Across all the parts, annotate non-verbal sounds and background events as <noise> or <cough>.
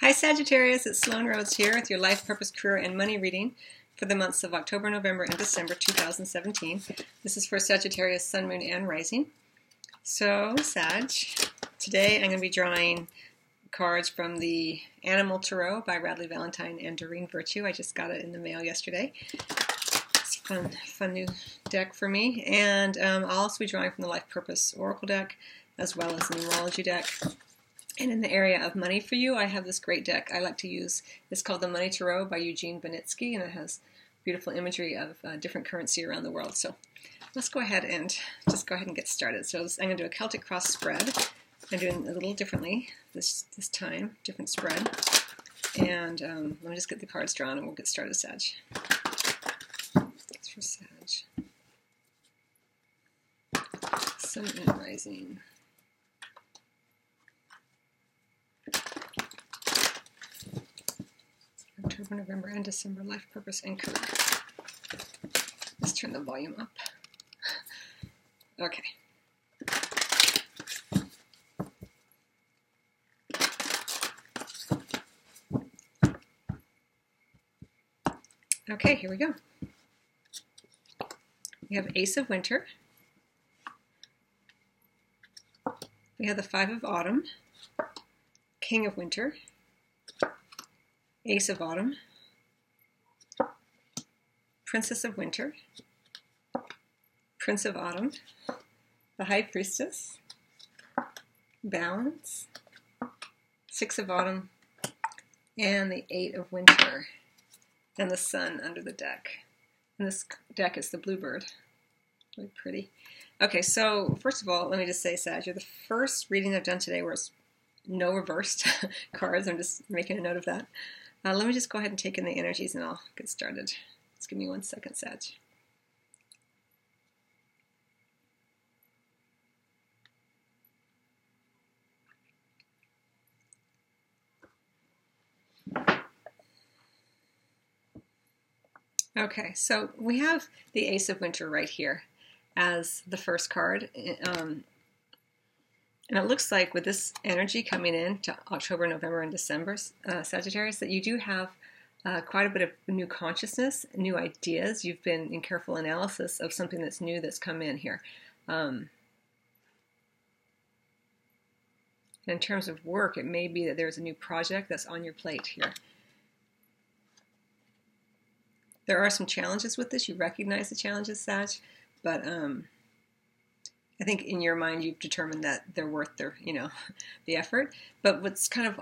Hi, Sagittarius. It's Sloan Rhodes here with your life, purpose, career, and money reading for the months of October, November, and December 2017. This is for Sagittarius, Sun, Moon, and Rising. So, Sag, today I'm going to be drawing cards from the Animal Tarot by Radleigh Valentine and Doreen Virtue. I just got it in the mail yesterday. It's a fun, fun new deck for me. And um, I'll also be drawing from the Life Purpose Oracle deck as well as the Numerology deck. And in the area of money for you, I have this great deck I like to use. It's called the Money Tarot by Eugene Banitsky, and it has beautiful imagery of uh, different currency around the world. So let's go ahead and just go ahead and get started. So I'm going to do a Celtic cross spread. I'm doing a little differently this this time, different spread. And um, let me just get the cards drawn, and we'll get started, Sag. That's for Sag. Sun and Rising. October, November, and December life purpose and career. Let's turn the volume up. Okay. Okay, here we go. We have Ace of Winter. We have the Five of Autumn, King of Winter, Ace of Autumn, Princess of Winter, Prince of Autumn, the High Priestess, Balance, Six of Autumn, and the Eight of Winter, and the Sun under the deck. And this deck is the Bluebird. Really pretty. Okay, so first of all, let me just say, Sag, you're the first reading I've done today where it's no reversed <laughs> cards. I'm just making a note of that. Uh, let me just go ahead and take in the energies and I'll get started. Just give me one second, Sag. Okay, so we have the Ace of Winter right here as the first card. Um, and it looks like with this energy coming in to October, November, and December, uh, Sagittarius, that you do have uh, quite a bit of new consciousness, new ideas. You've been in careful analysis of something that's new that's come in here. Um, in terms of work, it may be that there's a new project that's on your plate here. There are some challenges with this. You recognize the challenges, Sag, but um, I think in your mind you've determined that they're worth their, you know, <laughs> the effort. But what's kind of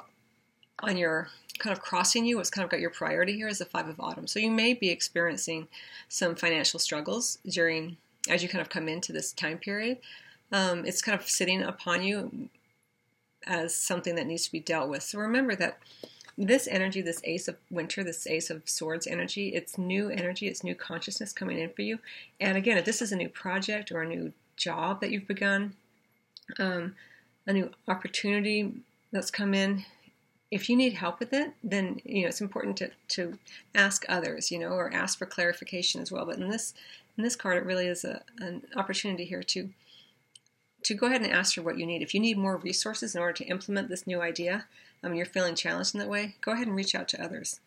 on your kind of crossing you, what's kind of got your priority here is the five of autumn. So you may be experiencing some financial struggles during as you kind of come into this time period. Um, it's kind of sitting upon you as something that needs to be dealt with. So remember that this energy, this ace of winter, this ace of swords energy, it's new energy, it's new consciousness coming in for you. And again, if this is a new project or a new job that you've begun, um, a new opportunity that's come in, if you need help with it, then you know it's important to, to ask others, you know, or ask for clarification as well. But in this in this card, it really is a, an opportunity here to to go ahead and ask for what you need. If you need more resources in order to implement this new idea, um, you're feeling challenged in that way, go ahead and reach out to others.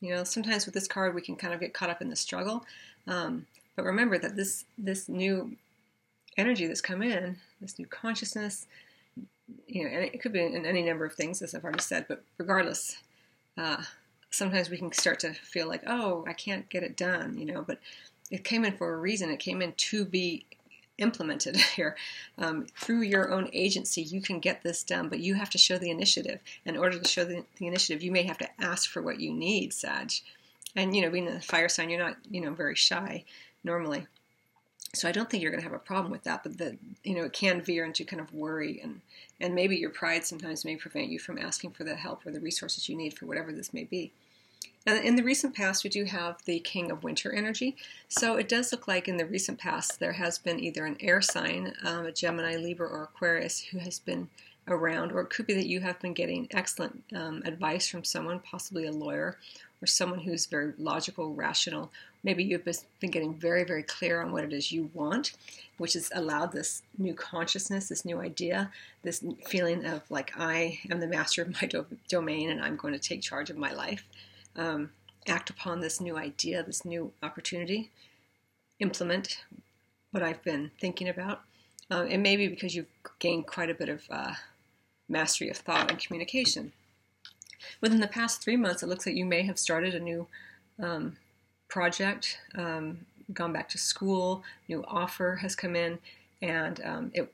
You know, sometimes with this card we can kind of get caught up in the struggle, um, but remember that this this new energy that's come in, this new consciousness, you know, and it could be in any number of things, as I've already said, but regardless, uh, sometimes we can start to feel like, oh, I can't get it done, you know, but it came in for a reason. It came in to be implemented <laughs> here. Um, through your own agency, you can get this done, but you have to show the initiative. In order to show the, the initiative, you may have to ask for what you need, Sag. And, you know, being a fire sign, you're not, you know, very shy normally. So I don't think you're going to have a problem with that, but the you know it can veer into kind of worry and and maybe your pride sometimes may prevent you from asking for the help or the resources you need for whatever this may be. And in the recent past, we do have the King of Winter energy. So it does look like in the recent past there has been either an air sign, um, a Gemini, Libra, or Aquarius, who has been around, or it could be that you have been getting excellent um, advice from someone, possibly a lawyer, or someone who's very logical, rational, maybe you've been getting very, very clear on what it is you want, which has allowed this new consciousness, this new idea, this feeling of like I am the master of my do- domain and I'm going to take charge of my life. Um, act upon this new idea, this new opportunity, implement what I've been thinking about. Um, and maybe because you've gained quite a bit of uh, mastery of thought and communication. Within the past three months, it looks like you may have started a new um, project, um, gone back to school, new offer has come in, and um, it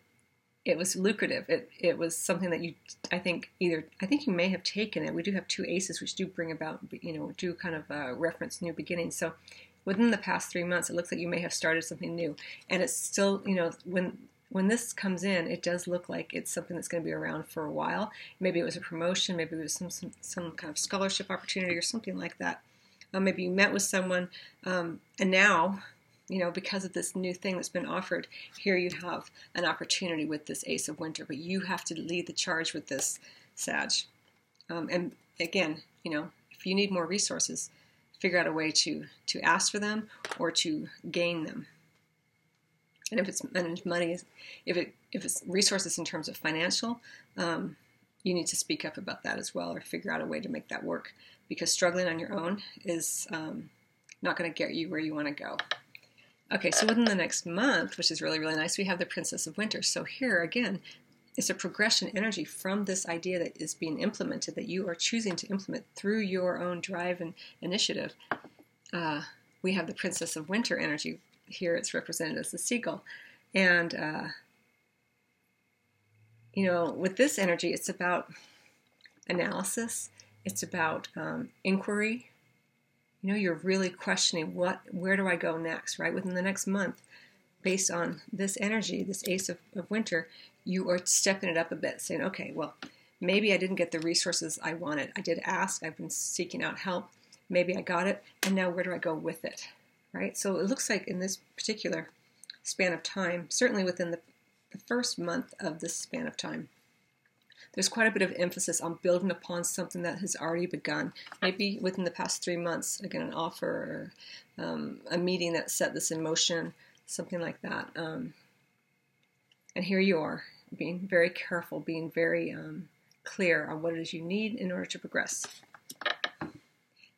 it was lucrative. It it was something that you I think either I think you may have taken it. We do have two aces which do bring about you know do kind of uh, reference new beginnings. So within the past three months, it looks like you may have started something new, and it's still you know when when this comes in, it does look like it's something that's going to be around for a while. Maybe it was a promotion, maybe it was some some, some kind of scholarship opportunity or something like that. Uh, maybe you met with someone, um, and now, you know, because of this new thing that's been offered, here you have an opportunity with this Ace of Winter, but you have to lead the charge with this Sag. Um, and again, you know, if you need more resources, figure out a way to to ask for them or to gain them. And if it's money, if it if it's resources in terms of financial, um, you need to speak up about that as well, or figure out a way to make that work. Because struggling on your own is um, not going to get you where you want to go. Okay, so within the next month, which is really really nice, we have the Princess of Winter. So here again, it's a progression energy from this idea that is being implemented that you are choosing to implement through your own drive and initiative. Uh, we have the Princess of Winter energy, here it's represented as the seagull. And, uh, you know, with this energy, it's about analysis, it's about um, inquiry. You know, you're really questioning what, where do I go next, right? Within the next month, based on this energy, this ace of, of winter, you are stepping it up a bit, saying, okay, well, maybe I didn't get the resources I wanted. I did ask, I've been seeking out help. Maybe I got it, and now where do I go with it? right? So it looks like in this particular span of time, certainly within the, the first month of this span of time, there's quite a bit of emphasis on building upon something that has already begun. Maybe within the past three months, again, an offer or um, a meeting that set this in motion, something like that. Um, and here you are, being very careful, being very um, clear on what it is you need in order to progress.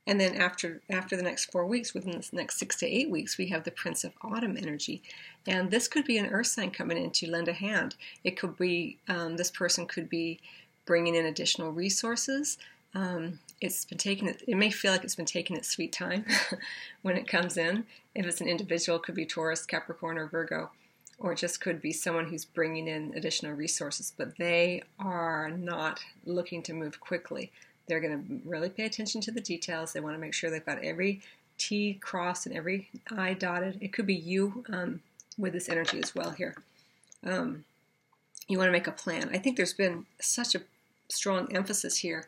And then after after the next four weeks, within the next six to eight weeks, we have the Prince of Autumn energy, and this could be an Earth sign coming in to lend a hand. It could be um, this person could be bringing in additional resources. Um, it's been taking it. May feel like it's been taking its sweet time <laughs> when it comes in. If it's an individual, it could be Taurus, Capricorn, or Virgo, or it just could be someone who's bringing in additional resources. But they are not looking to move quickly. They're going to really pay attention to the details. They want to make sure they've got every T crossed and every I dotted. It could be you um, with this energy as well here. Um, you want to make a plan. I think there's been such a strong emphasis here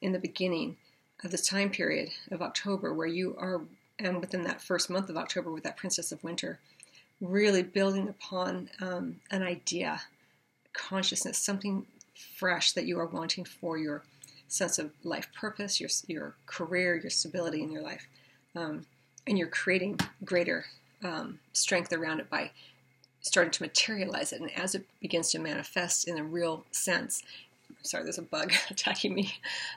in the beginning of this time period of October where you are, and within that first month of October with that Princess of Winter, really building upon um, an idea, consciousness, something fresh that you are wanting for your sense of life purpose, your your career, your stability in your life, um, and you're creating greater um, strength around it by starting to materialize it. And as it begins to manifest in a real sense, sorry, there's a bug <laughs> attacking me.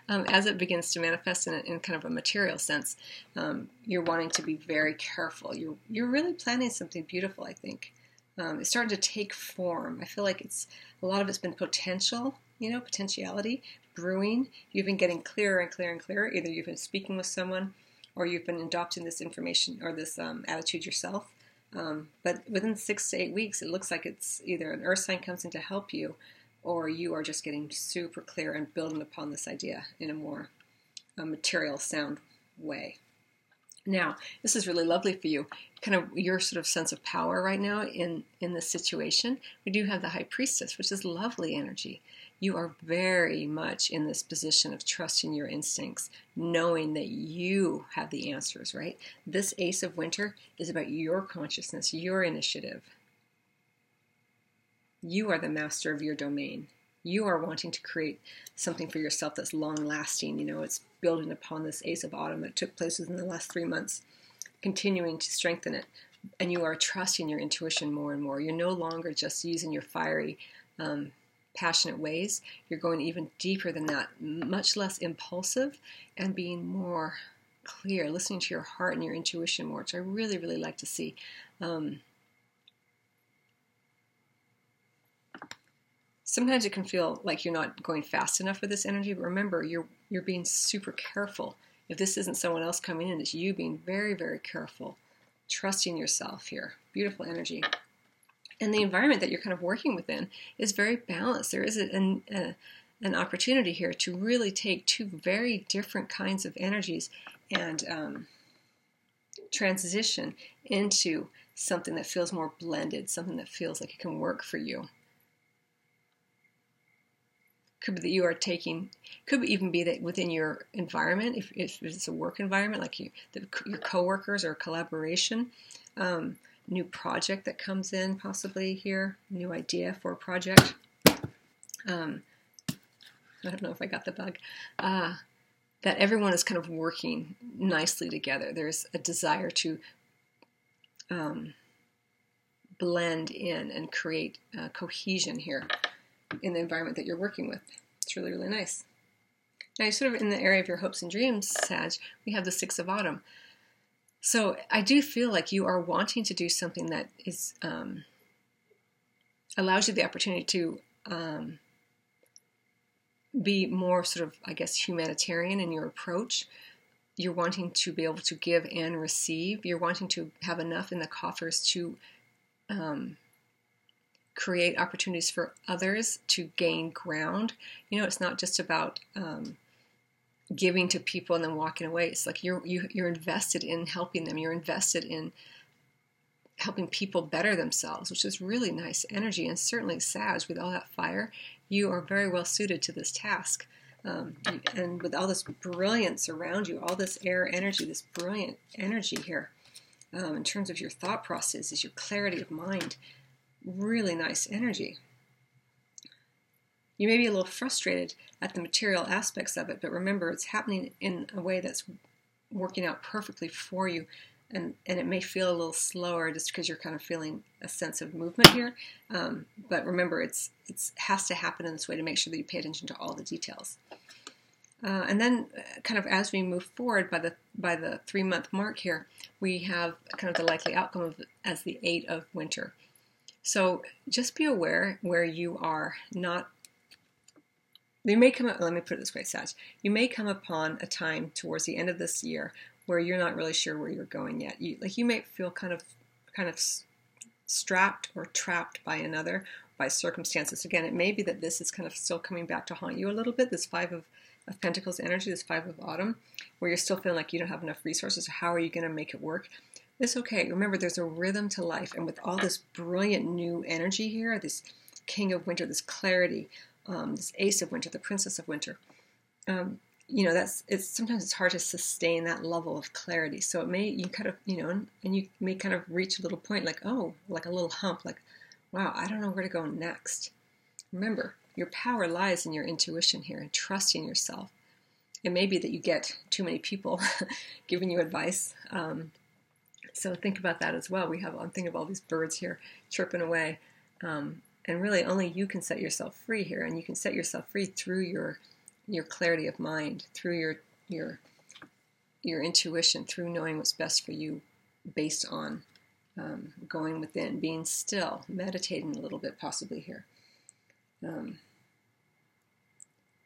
Um, as it begins to manifest in, a, in kind of a material sense, um, you're wanting to be very careful. You're you're really planning something beautiful. I think um, it's starting to take form. I feel like it's a lot of it's been potential, you know, potentiality, brewing, you've been getting clearer and clearer and clearer. Either you've been speaking with someone or you've been adopting this information or this um, attitude yourself. Um, but within six to eight weeks, it looks like it's either an earth sign comes in to help you or you are just getting super clear and building upon this idea in a more material, sound way. Now, this is really lovely for you. Kind of your sort of sense of power right now in in this situation. We do have the High Priestess, which is lovely energy you are very much in this position of trusting your instincts, knowing that you have the answers, right? This Ace of Winter is about your consciousness, your initiative. You are the master of your domain. You are wanting to create something for yourself that's long lasting. You know, it's building upon this Ace of Autumn that took place within the last three months. continuing to strengthen it. And you are trusting your intuition more and more. You're no longer just using your fiery, um, passionate ways. You're going even deeper than that, much less impulsive and being more clear, listening to your heart and your intuition more, which I really, really like to see. Um, sometimes it can feel like you're not going fast enough with this energy, but remember, you're you're being super careful. If this isn't someone else coming in, it's you being very, very careful, trusting yourself here. Beautiful energy. And the environment that you're kind of working within is very balanced. There is an, an opportunity here to really take two very different kinds of energies and um, transition into something that feels more blended, something that feels like it can work for you. Could be that you are taking, could even be that within your environment, if, if it's a work environment, like you, the, your coworkers or collaboration, um, new project that comes in possibly here, new idea for a project. Um, I don't know if I got the bug. Uh, that everyone is kind of working nicely together. There's a desire to um, blend in and create uh, cohesion here in the environment that you're working with. It's really, really nice. Now, sort of in the area of your hopes and dreams, Sag, we have the Six of Autumn. So I do feel like you are wanting to do something that is um, allows you the opportunity to um, be more sort of, I guess, humanitarian in your approach. You're wanting to be able to give and receive. You're wanting to have enough in the coffers to um, create opportunities for others to gain ground. You know, it's not just about um, giving to people and then walking away. It's like you're you, are you are invested in helping them. You're invested in helping people better themselves, which is really nice energy. And certainly, Sag, with all that fire, you are very well suited to this task. Um, and with all this brilliance around you, all this air energy, this brilliant energy here, um, in terms of your thought processes, your clarity of mind, really nice energy. You may be a little frustrated at the material aspects of it, but remember it's happening in a way that's working out perfectly for you and and it may feel a little slower just because you're kind of feeling a sense of movement here. Um, but remember, it's it's has to happen in this way to make sure that you pay attention to all the details. Uh, and then, uh, kind of as we move forward by the by the three month mark here, we have kind of the likely outcome of as the eight of winter. So just be aware where you are not. You may come. Up, let me put it this way, Sag. You may come upon a time towards the end of this year where you're not really sure where you're going yet. You like you may feel kind of kind of strapped or trapped by another by circumstances. Again, it may be that this is kind of still coming back to haunt you a little bit. This five of of Pentacles energy, this five of Autumn, where you're still feeling like you don't have enough resources. How are you going to make it work? It's okay. Remember, there's a rhythm to life, and with all this brilliant new energy here, this King of Winter, this clarity, um, this Ace of Winter, the Princess of Winter. Um, you know that's it's sometimes it's hard to sustain that level of clarity. So it may you kind of you know and you may kind of reach a little point like oh like a little hump like wow i don't know where to go next. Remember your power lies in your intuition here and trusting yourself. It may be that you get too many people <laughs> giving you advice um, so think about that as well. We have i'm thinking of all these birds here chirping away. Um, and really only you can set yourself free here and you can set yourself free through your your clarity of mind, through your your your intuition, through knowing what's best for you, based on um, going within, being still, meditating a little bit, possibly here. Um,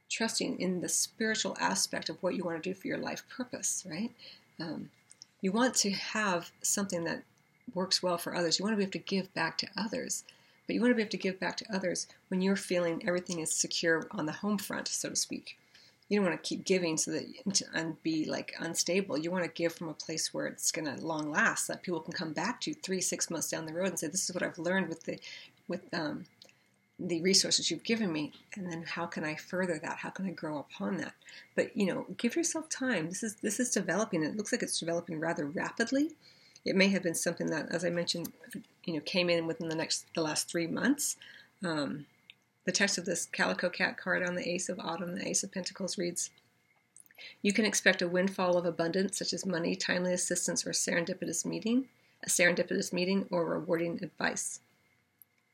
trusting in the spiritual aspect of what you want to do for your life purpose, right? Um, you want to have something that works well for others. You want to be able to give back to others. But you want to be able to give back to others when you're feeling everything is secure on the home front, so to speak. You don't want to keep giving so that and be like unstable. You want to give from a place where it's going to long last, that people can come back to three, six months down the road and say, "This is what I've learned with the with um, the resources you've given me, and then how can I further that? How can I grow upon that?" But you know, give yourself time. This is this is developing. It looks like it's developing rather rapidly it may have been something that, as I mentioned, you know, came in within the next the last three months. Um, the text of this Calico Cat card on the Ace of Autumn, the Ace of Pentacles reads, You can expect a windfall of abundance, such as money, timely assistance, or serendipitous meeting, a serendipitous meeting, or rewarding advice.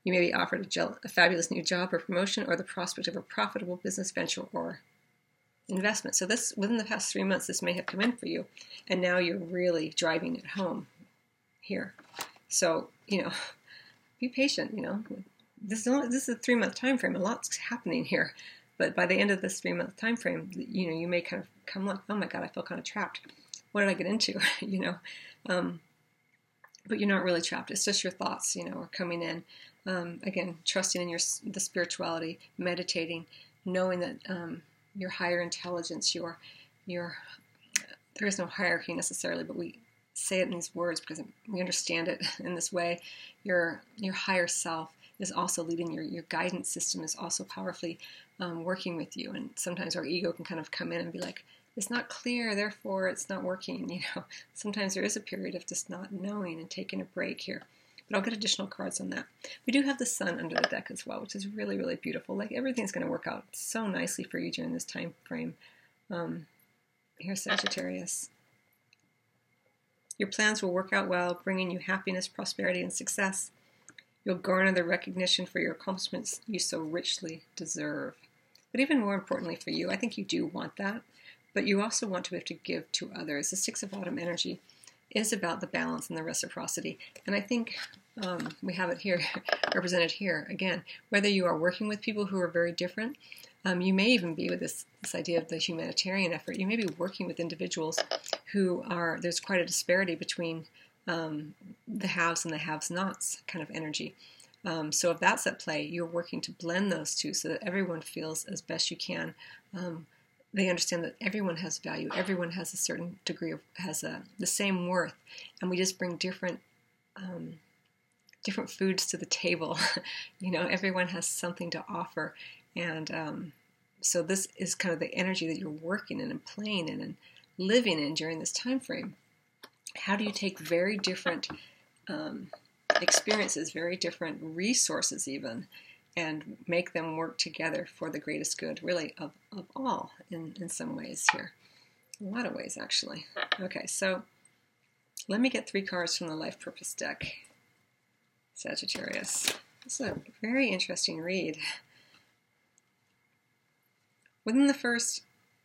You may be offered a, gel- a fabulous new job or promotion, or the prospect of a profitable business venture or investment. So this within the past three months, this may have come in for you, and now you're really driving it home here. So you know, be patient. You know, this is only, this is a three month time frame. A lot's happening here, but by the end of this three month time frame, you know, you may kind of come like, oh my god, I feel kind of trapped. What did I get into? <laughs> you know, um, but you're not really trapped. It's just your thoughts, you know, are coming in. Um, again, trusting in your the spirituality, meditating, knowing that um, your higher intelligence, your your there is no hierarchy necessarily, but we say it in these words because we understand it <laughs> in this way. Your your higher self is also leading your your guidance system is also powerfully um, working with you. And sometimes our ego can kind of come in and be like, "It's not clear, therefore it's not working." <laughs> You know, sometimes there is a period of just not knowing and taking a break here. But I'll get additional cards on that. We do have the sun under the deck as well, which is really really beautiful. Like everything's going to work out so nicely for you during this time frame. Um, here's Sagittarius. Your plans will work out well, bringing you happiness, prosperity, and success. You'll garner the recognition for your accomplishments you so richly deserve. But even more importantly for you, I think you do want that, but you also want to be able to give to others. The Six of Autumn energy is about the balance and the reciprocity. And I think um, we have it here <laughs> represented here again. Whether you are working with people who are very different, um, you may even be with this, this idea of the humanitarian effort. You may be working with individuals who are, there's quite a disparity between um, the haves and the haves nots kind of energy. Um, so if that's at play, you're working to blend those two so that everyone feels as best you can. Um, they understand that everyone has value. Everyone has a certain degree of has a the same worth, and we just bring different um, different foods to the table. <laughs> you know, everyone has something to offer, and um, so this is kind of the energy that you're working in and playing in and living in during this time frame. How do you take very different um, experiences, very different resources, even, and make them work together for the greatest good, really, of, of all in, in some ways here? A lot of ways, actually. Okay, so let me get three cards from the Life Purpose deck. Sagittarius. This is a very interesting read within the first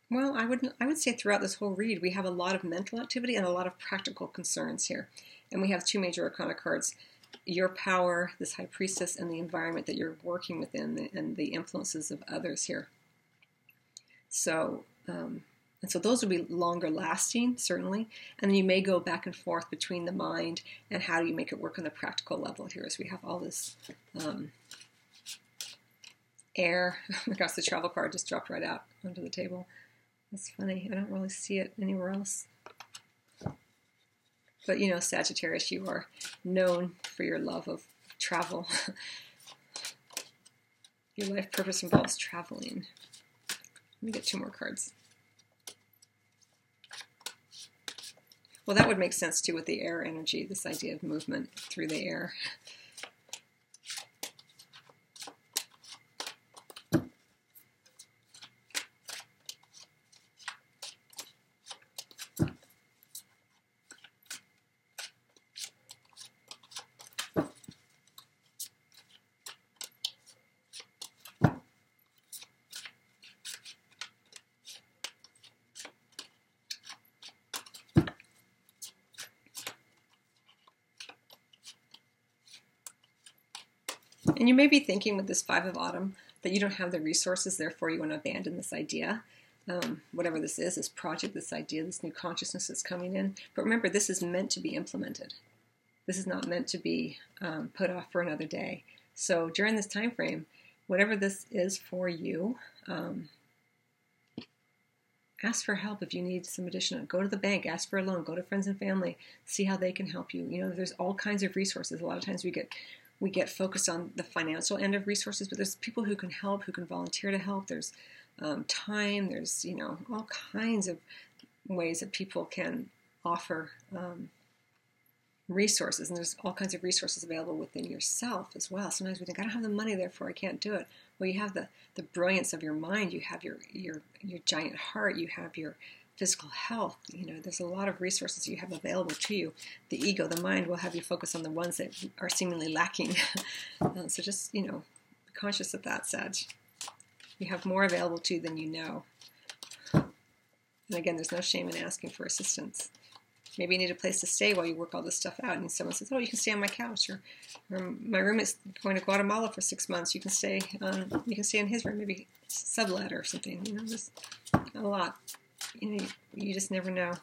well i would i would say throughout this whole read we have a lot of mental activity and a lot of practical concerns here and we have two major arcana cards your power this high priestess and the environment that you're working within and the influences of others here so um, and so those will be longer lasting certainly and then you may go back and forth between the mind and how do you make it work on the practical level here as we have all this um, air. Oh my gosh, the travel card just dropped right out onto the table. That's funny. I don't really see it anywhere else. But you know, Sagittarius, you are known for your love of travel. <laughs> your life purpose involves traveling. Let me get two more cards. Well, that would make sense too with the air energy, this idea of movement through the air. And you may be thinking with this Five of Autumn that you don't have the resources, therefore you want to abandon this idea. Um, whatever this is, this project, this idea, this new consciousness that's coming in. But remember, this is meant to be implemented. This is not meant to be um, put off for another day. So during this time frame, whatever this is for you, um, ask for help if you need some additional. Go to the bank, ask for a loan, go to friends and family, see how they can help you. You know, there's all kinds of resources. A lot of times we get we get focused on the financial end of resources, but there's people who can help, who can volunteer to help. There's um, time. There's you know all kinds of ways that people can offer um, resources, and there's all kinds of resources available within yourself as well. Sometimes we think, I don't have the money, therefore I can't do it. Well, you have the, the brilliance of your mind, you have your, your, your giant heart, you have your physical health. You know, there's a lot of resources you have available to you. The ego, the mind, will have you focus on the ones that are seemingly lacking. uh, <laughs> so just, you know, be conscious of that, Sag. You have more available to you than you know. And again, there's no shame in asking for assistance. Maybe you need a place to stay while you work all this stuff out, and someone says, "Oh, you can stay on my couch," or, or my roommate's going to Guatemala for six months. You can stay. Um, you can stay in his room, maybe sublet or something. You know, just a lot. You just never know.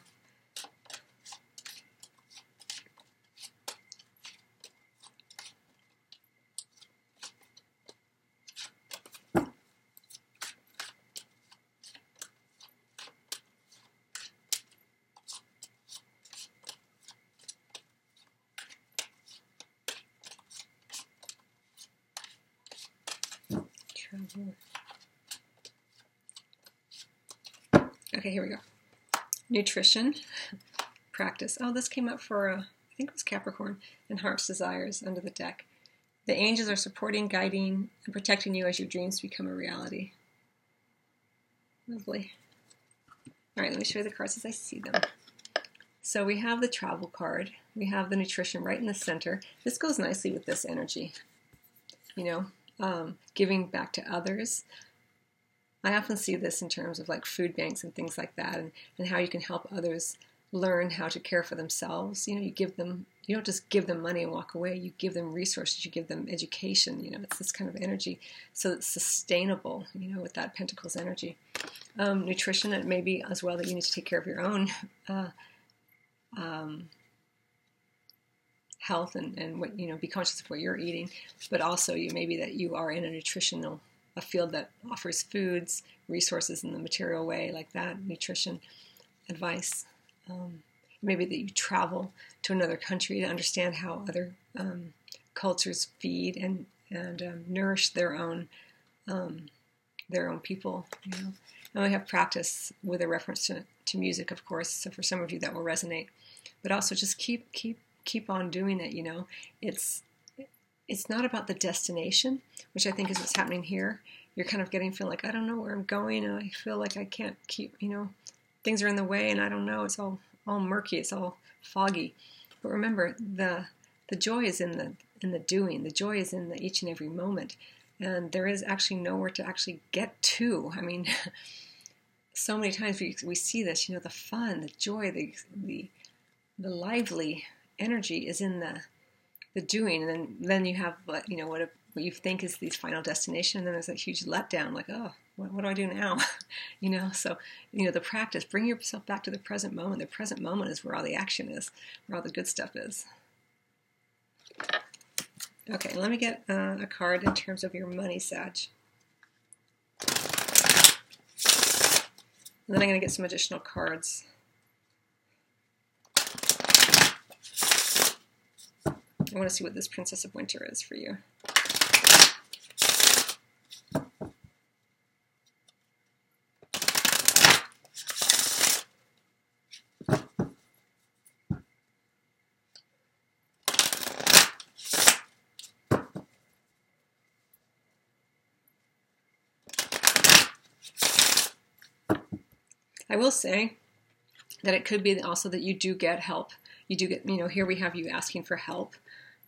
Okay, here we go. Nutrition practice. Oh, this came up for, uh, I think it was Capricorn and Heart's Desires under the deck. The angels are supporting, guiding, and protecting you as your dreams become a reality. Lovely. All right, let me show you the cards as I see them. So we have the travel card. We have the nutrition right in the center. This goes nicely with this energy. You know, um, giving back to others. I often see this in terms of like food banks and things like that, and, and how you can help others learn how to care for themselves. You know, you give them, you don't just give them money and walk away. You give them resources. You give them education. You know, it's this kind of energy, so it's sustainable. You know, with that Pentacles energy, um, nutrition. It may be as well that you need to take care of your own. <laughs> Uh, um, health and, and what you know be conscious of what you're eating but also you maybe that you are in a nutritional a field that offers foods resources in the material way like that nutrition advice um, maybe that you travel to another country to understand how other um, cultures feed and and um, nourish their own um, their own people you know and we have practice with a reference to, to music of course so for some of you that will resonate but also just keep keep keep on doing it. You know, it's it's not about the destination, which I think is what's happening here. You're kind of getting feel like I don't know where I'm going, and I feel like I can't keep. You know, things are in the way, and I don't know. It's all all murky. It's all foggy. But remember, the the joy is in the in the doing. The joy is in the each and every moment, and there is actually nowhere to actually get to. I mean. <laughs> so many times we, we see this, you know, the fun, the joy, the, the the lively energy is in the the doing, and then then you have what you know what, a, what you think is the final destination, and then there's a huge letdown, like oh, what, what do I do now? <laughs> you know, so you know the practice, bring yourself back to the present moment. The present moment is where all the action is, where all the good stuff is. Okay, let me get uh, a card in terms of your money, Sag. And then I'm going to get some additional cards. I want to see what this Princess of Winter is for you. I will say that it could be also that you do get help. You do get, you know, here we have you asking for help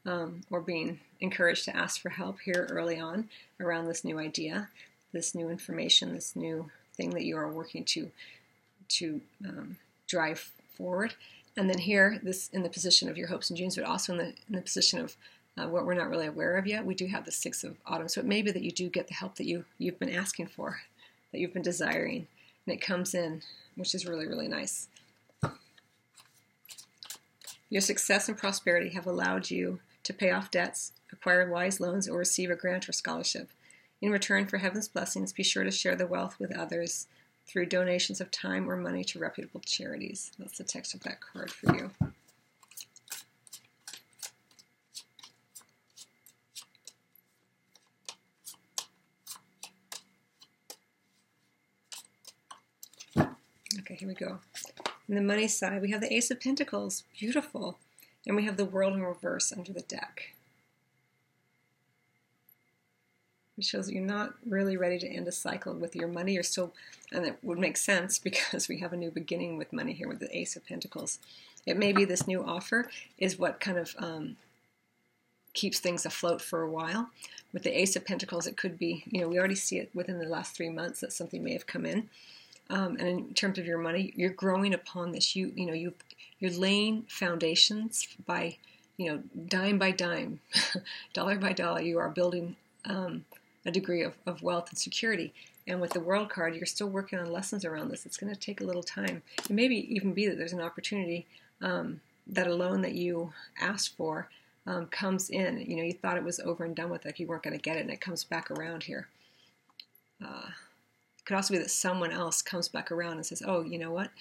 um, or being encouraged to ask for help here early on around this new idea, this new information, this new thing that you are working to to um, drive forward. And then here, this in the position of your hopes and dreams, but also in the in the position of uh, what we're not really aware of yet. We do have the six of autumn, so it may be that you do get the help that you you've been asking for, that you've been desiring, and it comes in, which is really really nice. Your success and prosperity have allowed you to pay off debts, acquire wise loans, or receive a grant or scholarship. In return for heaven's blessings, be sure to share the wealth with others through donations of time or money to reputable charities. That's the text of that card for you. Okay, here we go. On the money side, we have the Ace of Pentacles. Beautiful. And we have the world in reverse under the deck. It shows you're not really ready to end a cycle with your money. You're still, and it would make sense <laughs> because we have a new beginning with money here with the Ace of Pentacles. It may be this new offer is what kind of um, keeps things afloat for a while. With the Ace of Pentacles, it could be, you know, we already see it within the last three months that something may have come in. Um, and in terms of your money, you're growing upon this. You, you know, you you're laying foundations by, you know, dime by dime, <laughs> dollar by dollar. You are building um, a degree of, of wealth and security. And with the World card, you're still working on lessons around this. It's going to take a little time. It may be even be that there's an opportunity um, that a loan that you asked for um, comes in. You know, you thought it was over and done with, like you weren't going to get it, and it comes back around here. Uh, it could also be that someone else comes back around and says, "Oh, you know what?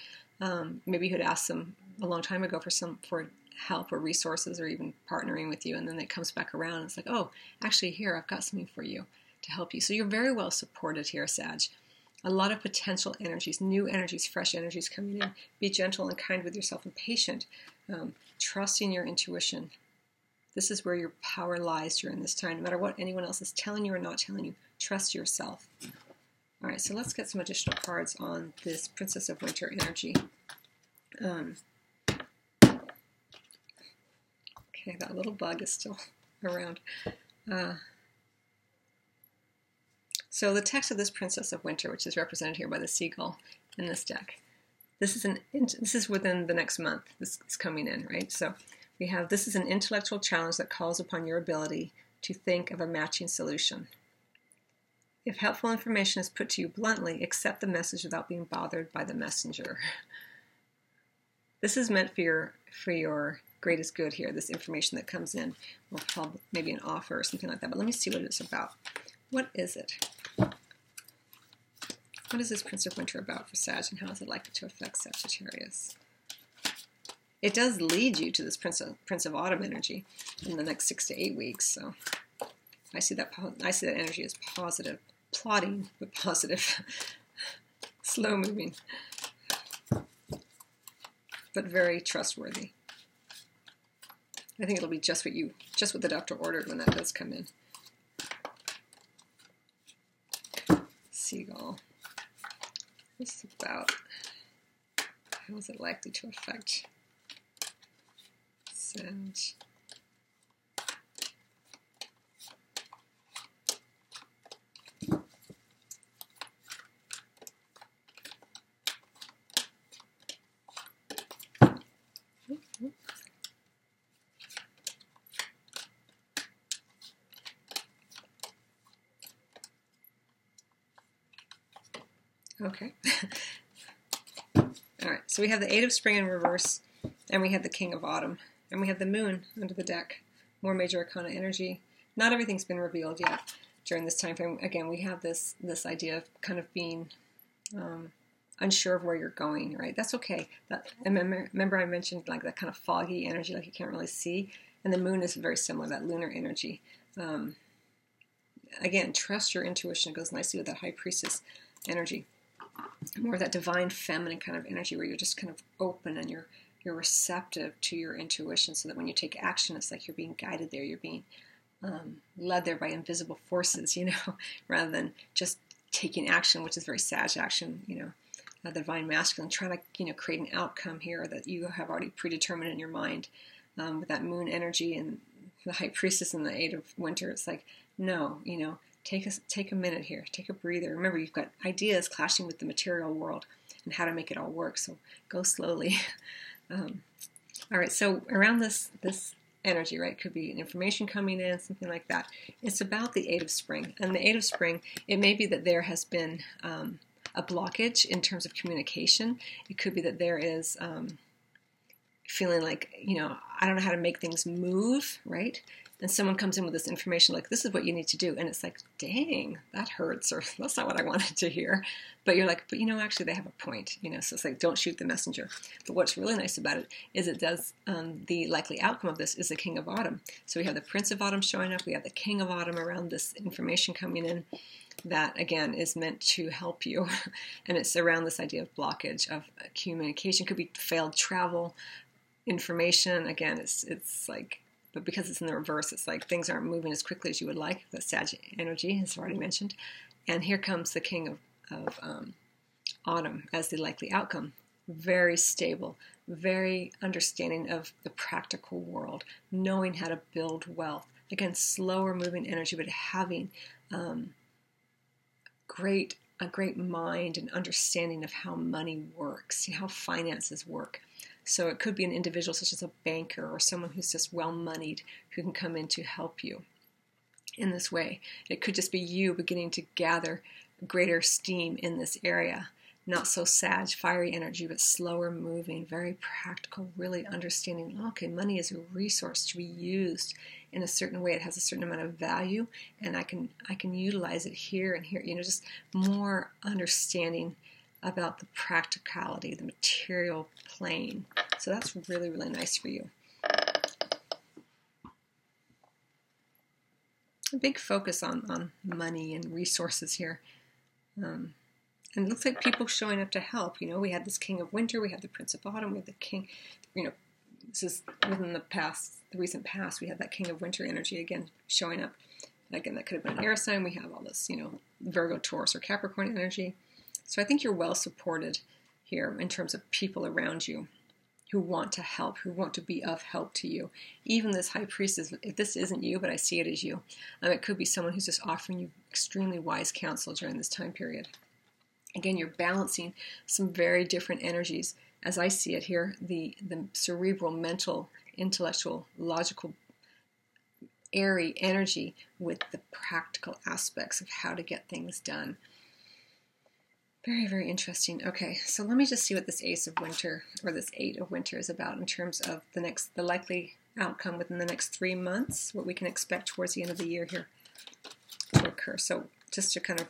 Um, maybe you had asked them a long time ago for some for help or resources or even partnering with you, and then it comes back around and it's like, oh, actually, here I've got something for you to help you. So you're very well supported here, Sag. A lot of potential energies, new energies, fresh energies coming in. Be gentle and kind with yourself and patient. Um, trusting your intuition. This is where your power lies during this time. No matter what anyone else is telling you or not telling you, trust yourself. All right, so let's get some additional cards on this Princess of Winter energy. Um, okay, that little bug is still <laughs> around. Uh, so the text of this Princess of Winter, which is represented here by the seagull in this deck, this is an this is within the next month. This is coming in, right? So we have this is an intellectual challenge that calls upon your ability to think of a matching solution. If helpful information is put to you bluntly, accept the message without being bothered by the messenger. This is meant for your for your greatest good here. This information that comes in, will probably maybe an offer or something like that. But let me see what it's about. What is it? What is this Prince of Winter about for Sag, and how is it likely to affect Sagittarius? It does lead you to this Prince of, Prince of Autumn energy in the next six to eight weeks. So I see that I see that energy as positive, plotting but positive, <laughs> slow moving, but very trustworthy. I think it'll be just what you, just what the doctor ordered when that does come in. seagull. This is about how is it likely to affect Sage? Okay. <laughs> All right, so we have the Eight of Spring in reverse, and we have the King of Autumn, and we have the Moon under the deck. More major arcana energy. Not everything's been revealed yet during this time frame. Again, we have this this idea of kind of being um, unsure of where you're going. Right? That's okay. That remember, remember I mentioned like that kind of foggy energy, like you can't really see, and the Moon is very similar. That lunar energy. Um, again, trust your intuition. It goes nicely with that High Priestess energy more of that divine feminine kind of energy where you're just kind of open and you're you're receptive to your intuition so that when you take action it's like you're being guided there. You're being um, led there by invisible forces you <laughs> know rather than just taking action which is very sage action you know uh, the divine masculine trying to you know create an outcome here that you have already predetermined in your mind um, with that moon energy and the high priestess and the eight of winter. It's like no you know take a, take a minute here, take a breather. Remember, you've got ideas clashing with the material world and how to make it all work. So go slowly. <laughs> um, all right, so around this this energy, right, could be information coming in, something like that. It's about the eight of spring, and the eight of spring. It may be that there has been um, a blockage in terms of communication. It could be that there is. Um, feeling like you know i don't know how to make things move right and someone comes in with this information like this is what you need to do. And it's like dang that hurts or <laughs> that's not what i wanted to hear. But you're like but you know actually they have a point you know so it's like don't shoot the messenger. But what's really nice about it is it does um, the likely outcome of this is the king of autumn. So we have the prince of autumn showing up we have the king of autumn around this information coming in that again is meant to help you. <laughs> And it's around this idea of blockage of communication. Could be failed travel information. Again, it's it's like, but because it's in the reverse, it's like things aren't moving as quickly as you would like. The Sag energy, as already mentioned, and here comes the King of of um, Autumn as the likely outcome. Very stable, very understanding of the practical world, knowing how to build wealth. Again, slower moving energy, but having um, great a great mind and understanding of how money works, how finances work. So it could be an individual such as a banker or someone who's just well moneyed who can come in to help you in this way. It could just be you beginning to gather greater steam in this area not so Sag, fiery energy, but slower moving, very practical, really understanding, okay, money is a resource to be used in a certain way. It has a certain amount of value and I can I can utilize it here and here, you know, just more understanding about the practicality, the material plane. So that's really, really nice for you. A big focus on, on money and resources here. Um, and it looks like people showing up to help. You know, we had this King of Winter, we had the Prince of Autumn, we had the King, you know, this is within the past, the recent past, we had that King of Winter energy again showing up. Again, that could have been an air sign. We have all this, you know, Virgo, Taurus, or Capricorn energy. So I think you're well supported here in terms of people around you who want to help, who want to be of help to you. Even this high priestess, if this isn't you, but I see it as you, um, it could be someone who's just offering you extremely wise counsel during this time period. Again, you're balancing some very different energies. As I see it here, the, the cerebral, mental, intellectual, logical, airy energy with the practical aspects of how to get things done. Very, very interesting. Okay, so let me just see what this Ace of Winter or this Eight of Winter is about in terms of the next, the likely outcome within the next three months, what we can expect towards the end of the year here to occur. So just to kind of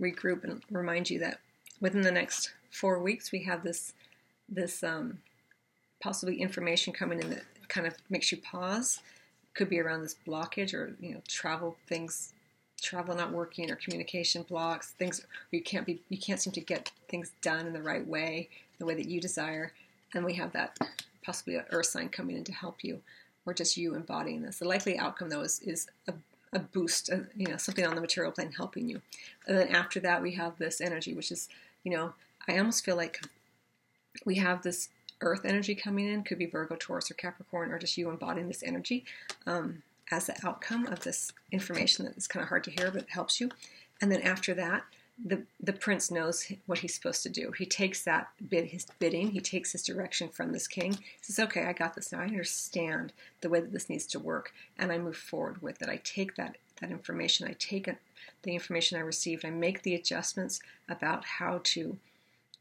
regroup and remind you that within the next four weeks we have this this um, possibly information coming in that kind of makes you pause. Could be around this blockage or you know travel things, travel not working or communication blocks, things you can't be you can't seem to get things done in the right way, the way that you desire. And we have that possibly an earth sign coming in to help you, or just you embodying this. The likely outcome though is, is a a boost, a, you know, something on the material plane helping you. And then after that, we have this energy, which is, you know, I almost feel like we have this earth energy coming in, could be Virgo, Taurus, or Capricorn, or just you embodying this energy um, as the outcome of this information that is kind of hard to hear, but it helps you. And then after that, the the prince knows what he's supposed to do. He takes that bid his bidding, he takes his direction from this king. He says, "Okay, I got this now. I understand the way that this needs to work, and I move forward with it. I take that that information. I take it, the information I received. I make the adjustments about how to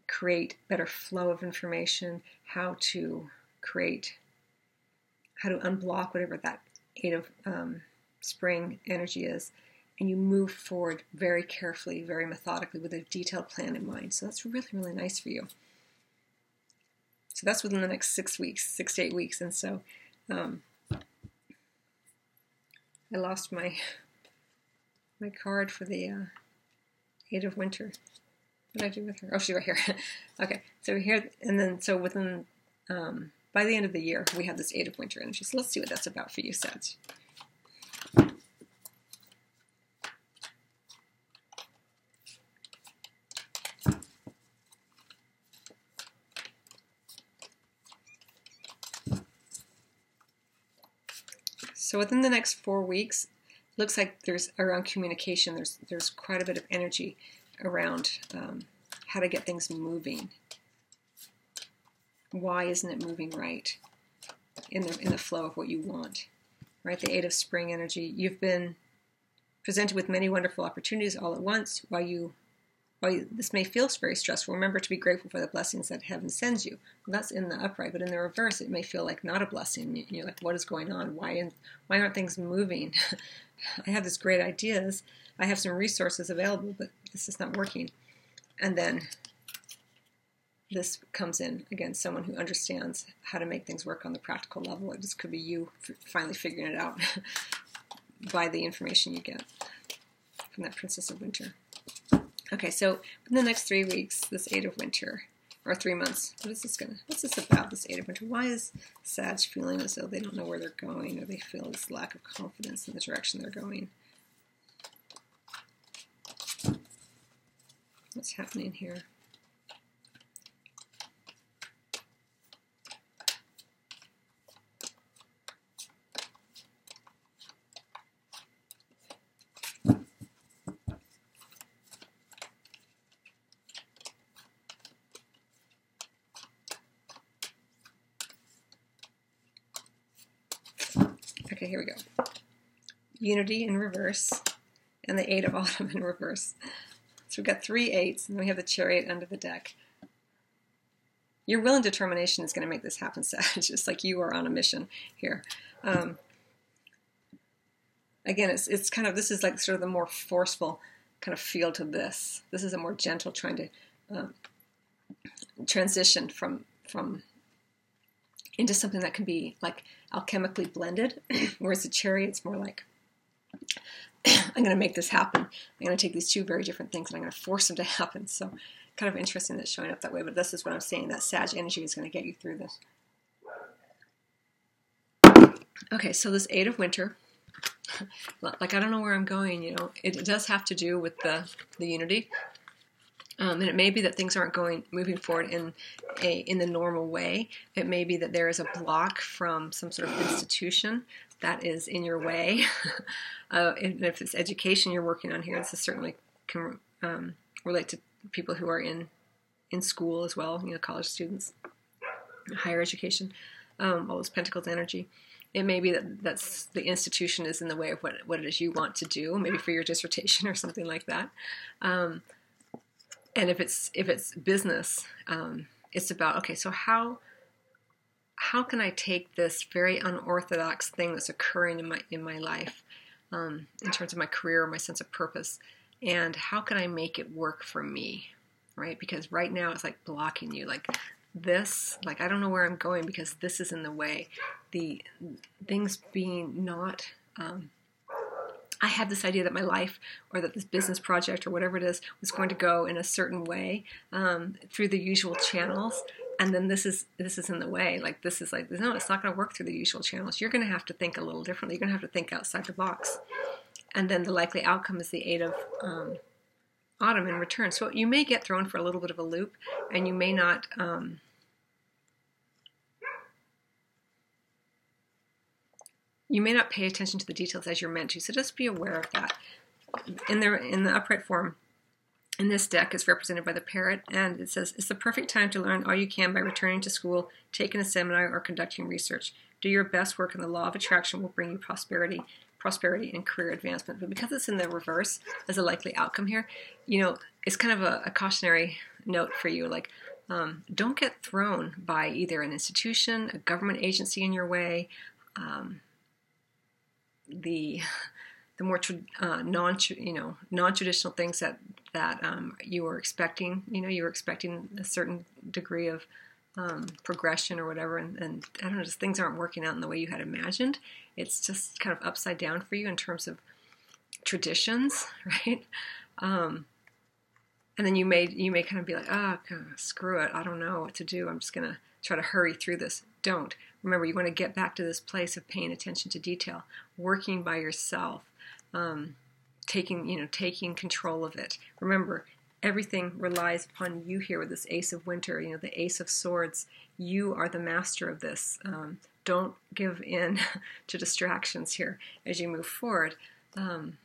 create better flow of information, how to create, how to unblock whatever that of um, spring energy is." and you move forward very carefully, very methodically with a detailed plan in mind. So that's really, really nice for you. So that's within the next six weeks, six to eight weeks. And so um, I lost my my card for the uh, Eight of Winter. What did I do with her? Oh, she's right here. <laughs> okay, so here, and then so within um, by the end of the year, we have this Eight of Winter energy. So let's see what that's about for you, Sag. So within the next four weeks, looks like there's around communication. There's there's quite a bit of energy around um, how to get things moving. Why isn't it moving right in the in the flow of what you want? Right, the eight of spring energy. You've been presented with many wonderful opportunities all at once while you while this may feel very stressful, remember to be grateful for the blessings that heaven sends you. Well, that's in the upright, but in the reverse, it may feel like not a blessing. You're like, what is going on? Why, in, why aren't things moving? <laughs> I have this great ideas. I have some resources available, but this is not working. And then this comes in again, someone who understands how to make things work on the practical level. It just could be you finally figuring it out <laughs> by the information you get from that Princess of Winter. Okay, so in the next three weeks, this Eight of Winter or three months. What is this gonna? What's this about? This eight of winter. Why is Sag feeling as though they don't know where they're going, or they feel this lack of confidence in the direction they're going? What's happening here? Okay, here we go. Unity in reverse, and the Eight of Autumn in reverse. So we've got three eights, and we have the Chariot under the deck. Your will and determination is going to make this happen, <laughs> Sag, just like you are on a mission here. Um, again, it's, it's kind of, this is like sort of the more forceful kind of feel to this. This is a more gentle trying to um, transition from, from into something that can be like alchemically blended, <coughs> whereas the Chariot, it's more like, <coughs> I'm going to make this happen. I'm going to take these two very different things and I'm going to force them to happen. So, kind of interesting that it's showing up that way, but this is what I'm saying that Sag energy is going to get you through this. Okay, so this Eight of Winter, <laughs> like I don't know where I'm going, you know, it, it does have to do with the, the unity. Um, and it may be that things aren't going moving forward in a in the normal way. It may be that there is a block from some sort of institution that is in your way. <laughs> uh, and if it's education you're working on here, this is certainly can um, relate to people who are in in school as well. You know, college students, higher education, um, all those pentacles energy. It may be that that's the institution is in the way of what what it is you want to do, maybe for your dissertation <laughs> or something like that. And if it's if it's business, um, it's about okay. So how how can I take this very unorthodox thing that's occurring in my in my life, um, in terms of my career, my sense of purpose, and how can I make it work for me, right? Because right now it's like blocking you, like this, like I don't know where I'm going because this is in the way. The things being not um, I had this idea that my life or that this business project or whatever it is was going to go in a certain way um, through the usual channels. And then this is this is in the way. Like this is like no, it's not going to work through the usual channels. You're going to have to think a little differently. You're going to have to think outside the box. And then the likely outcome is the eight of um, autumn in return. So you may get thrown for a little bit of a loop, and you may not. Um, you may not pay attention to the details as you're meant to, so just be aware of that. In the in the upright form, in this deck is represented by the parrot, and it says it's the perfect time to learn all you can by returning to school, taking a seminar, or conducting research. Do your best work, and the law of attraction will bring you prosperity, prosperity, and career advancement. But because it's in the reverse as a likely outcome here, you know it's kind of a, a cautionary note for you, like. Um, don't get thrown by either an institution, a government agency in your way, um, the <laughs> the more uh, non you know non traditional things that that um, you were expecting. You know, you were expecting a certain degree of um, progression or whatever, and, and, I don't know, just things aren't working out in the way you had imagined. It's just kind of upside down for you in terms of traditions, <laughs> right? Um, and then you may you may kind of be like, oh, screw it, I don't know what to do. I'm just gonna try to hurry through this. Don't. Remember, you want to get back to this place of paying attention to detail, working by yourself, um, taking you know taking control of it. Remember, everything relies upon you here with this Ace of Winter. You know, the Ace of Swords. You are the master of this. Um, don't give in <laughs> to distractions here as you move forward. Um,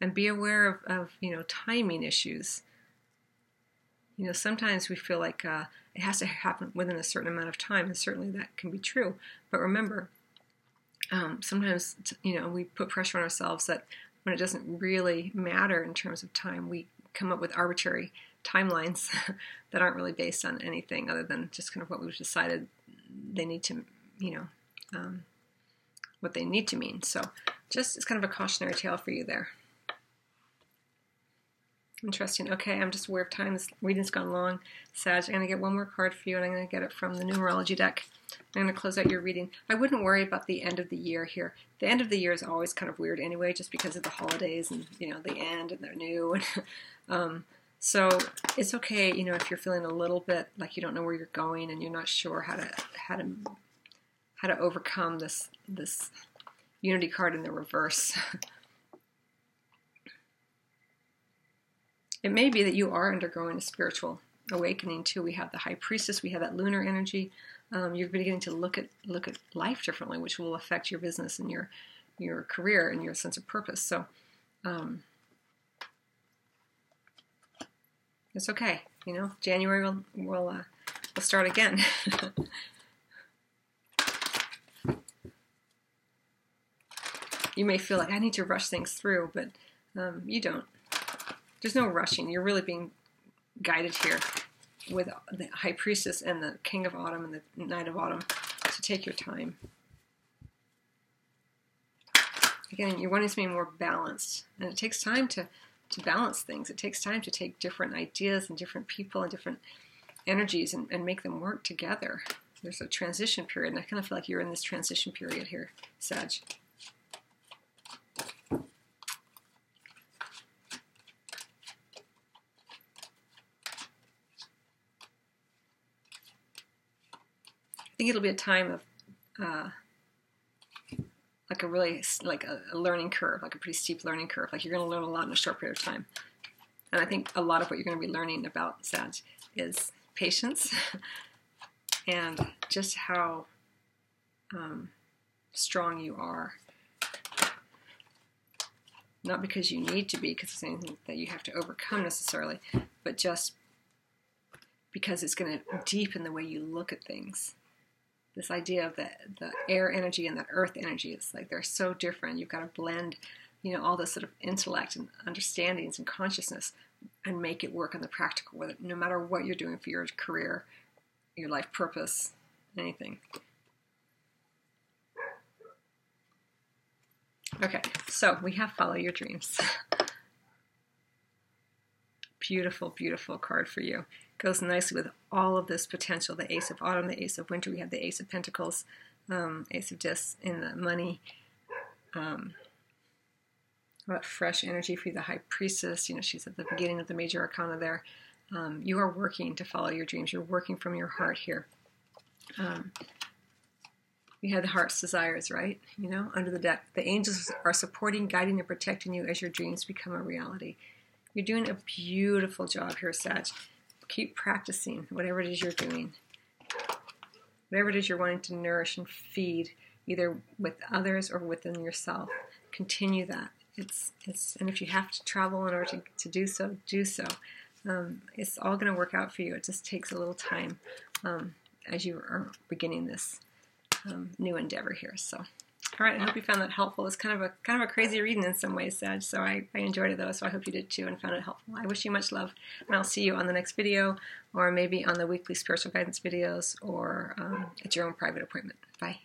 and be aware of, of, you know timing issues. You know, sometimes we feel like uh, it has to happen within a certain amount of time, and certainly that can be true. But remember, um, sometimes you know we put pressure on ourselves that when it doesn't really matter in terms of time, we come up with arbitrary timelines <laughs> that aren't really based on anything other than just kind of what we've decided they need to, you know, um, what they need to mean. So, just it's kind of a cautionary tale for you there. Interesting. Okay, I'm just aware of time. This reading's gone long. Sag, I'm going to get one more card for you, and I'm going to get it from the numerology deck. I'm going to close out your reading. I wouldn't worry about the end of the year here. The end of the year is always kind of weird anyway, just because of the holidays and, you know, the end and they're new. <laughs> um, So it's okay, you know, if you're feeling a little bit like you don't know where you're going and you're not sure how to how to how to overcome this this unity card in the reverse. <laughs> it may be that you are undergoing a spiritual awakening too. We have the high priestess, we have that lunar energy. Um, you're beginning to look at look at life differently, which will affect your business and your your career and your sense of purpose. So um, it's okay. You know, January will will uh, will start again. <laughs> you may feel like I need to rush things through, but um, you don't. There's no rushing. You're really being guided here with the High Priestess and the King of Autumn and the Knight of Autumn to take your time. Again, you're wanting to be more balanced, and it takes time to to balance things. It takes time to take different ideas and different people and different energies and, and make them work together. There's a transition period, and I kind of feel like you're in this transition period here, Sag. Think it'll be a time of uh, like a really like a, a, learning curve, like a pretty steep learning curve. Like you're going to learn a lot in a short period of time. And I think a lot of what you're going to be learning about Sag is patience <laughs> and just how um, strong you are. Not because you need to be, because it's anything that you have to overcome necessarily, but just because it's going to deepen the way you look at things this idea of the the air energy and the earth energy is like they're so different. You've got to blend, you know, all this sort of intellect and understandings and consciousness and make it work on the practical it, no matter what you're doing for your career, your life purpose, anything. Okay, so we have follow your dreams. <laughs> beautiful, beautiful card for you goes nicely with all of this potential the Ace of Autumn, the Ace of Winter. We have the Ace of Pentacles, um, Ace of Discs in the money. Um, what fresh energy for you, the High Priestess. You know, she's at the beginning of the major arcana there. Um, you are working to follow your dreams. You're working from your heart here. Um, you have the heart's desires, right? You know, under the deck. The angels are supporting, guiding, and protecting you as your dreams become a reality. You're doing a beautiful job here, Sag keep practicing whatever it is you're doing. Whatever it is you're wanting to nourish and feed, either with others or within yourself. Continue that. It's it's and if you have to travel in order to, to do so, do so. Um, it's all going to work out for you. It just takes a little time um, as you are beginning this um, new endeavor here. So. All right, I hope you found that helpful. It's kind of a kind of a crazy reading in some ways, Sag. So I, I enjoyed it though, so I hope you did too and found it helpful. I wish you much love, and I'll see you on the next video, or maybe on the weekly spiritual guidance videos, or um, at your own private appointment. Bye.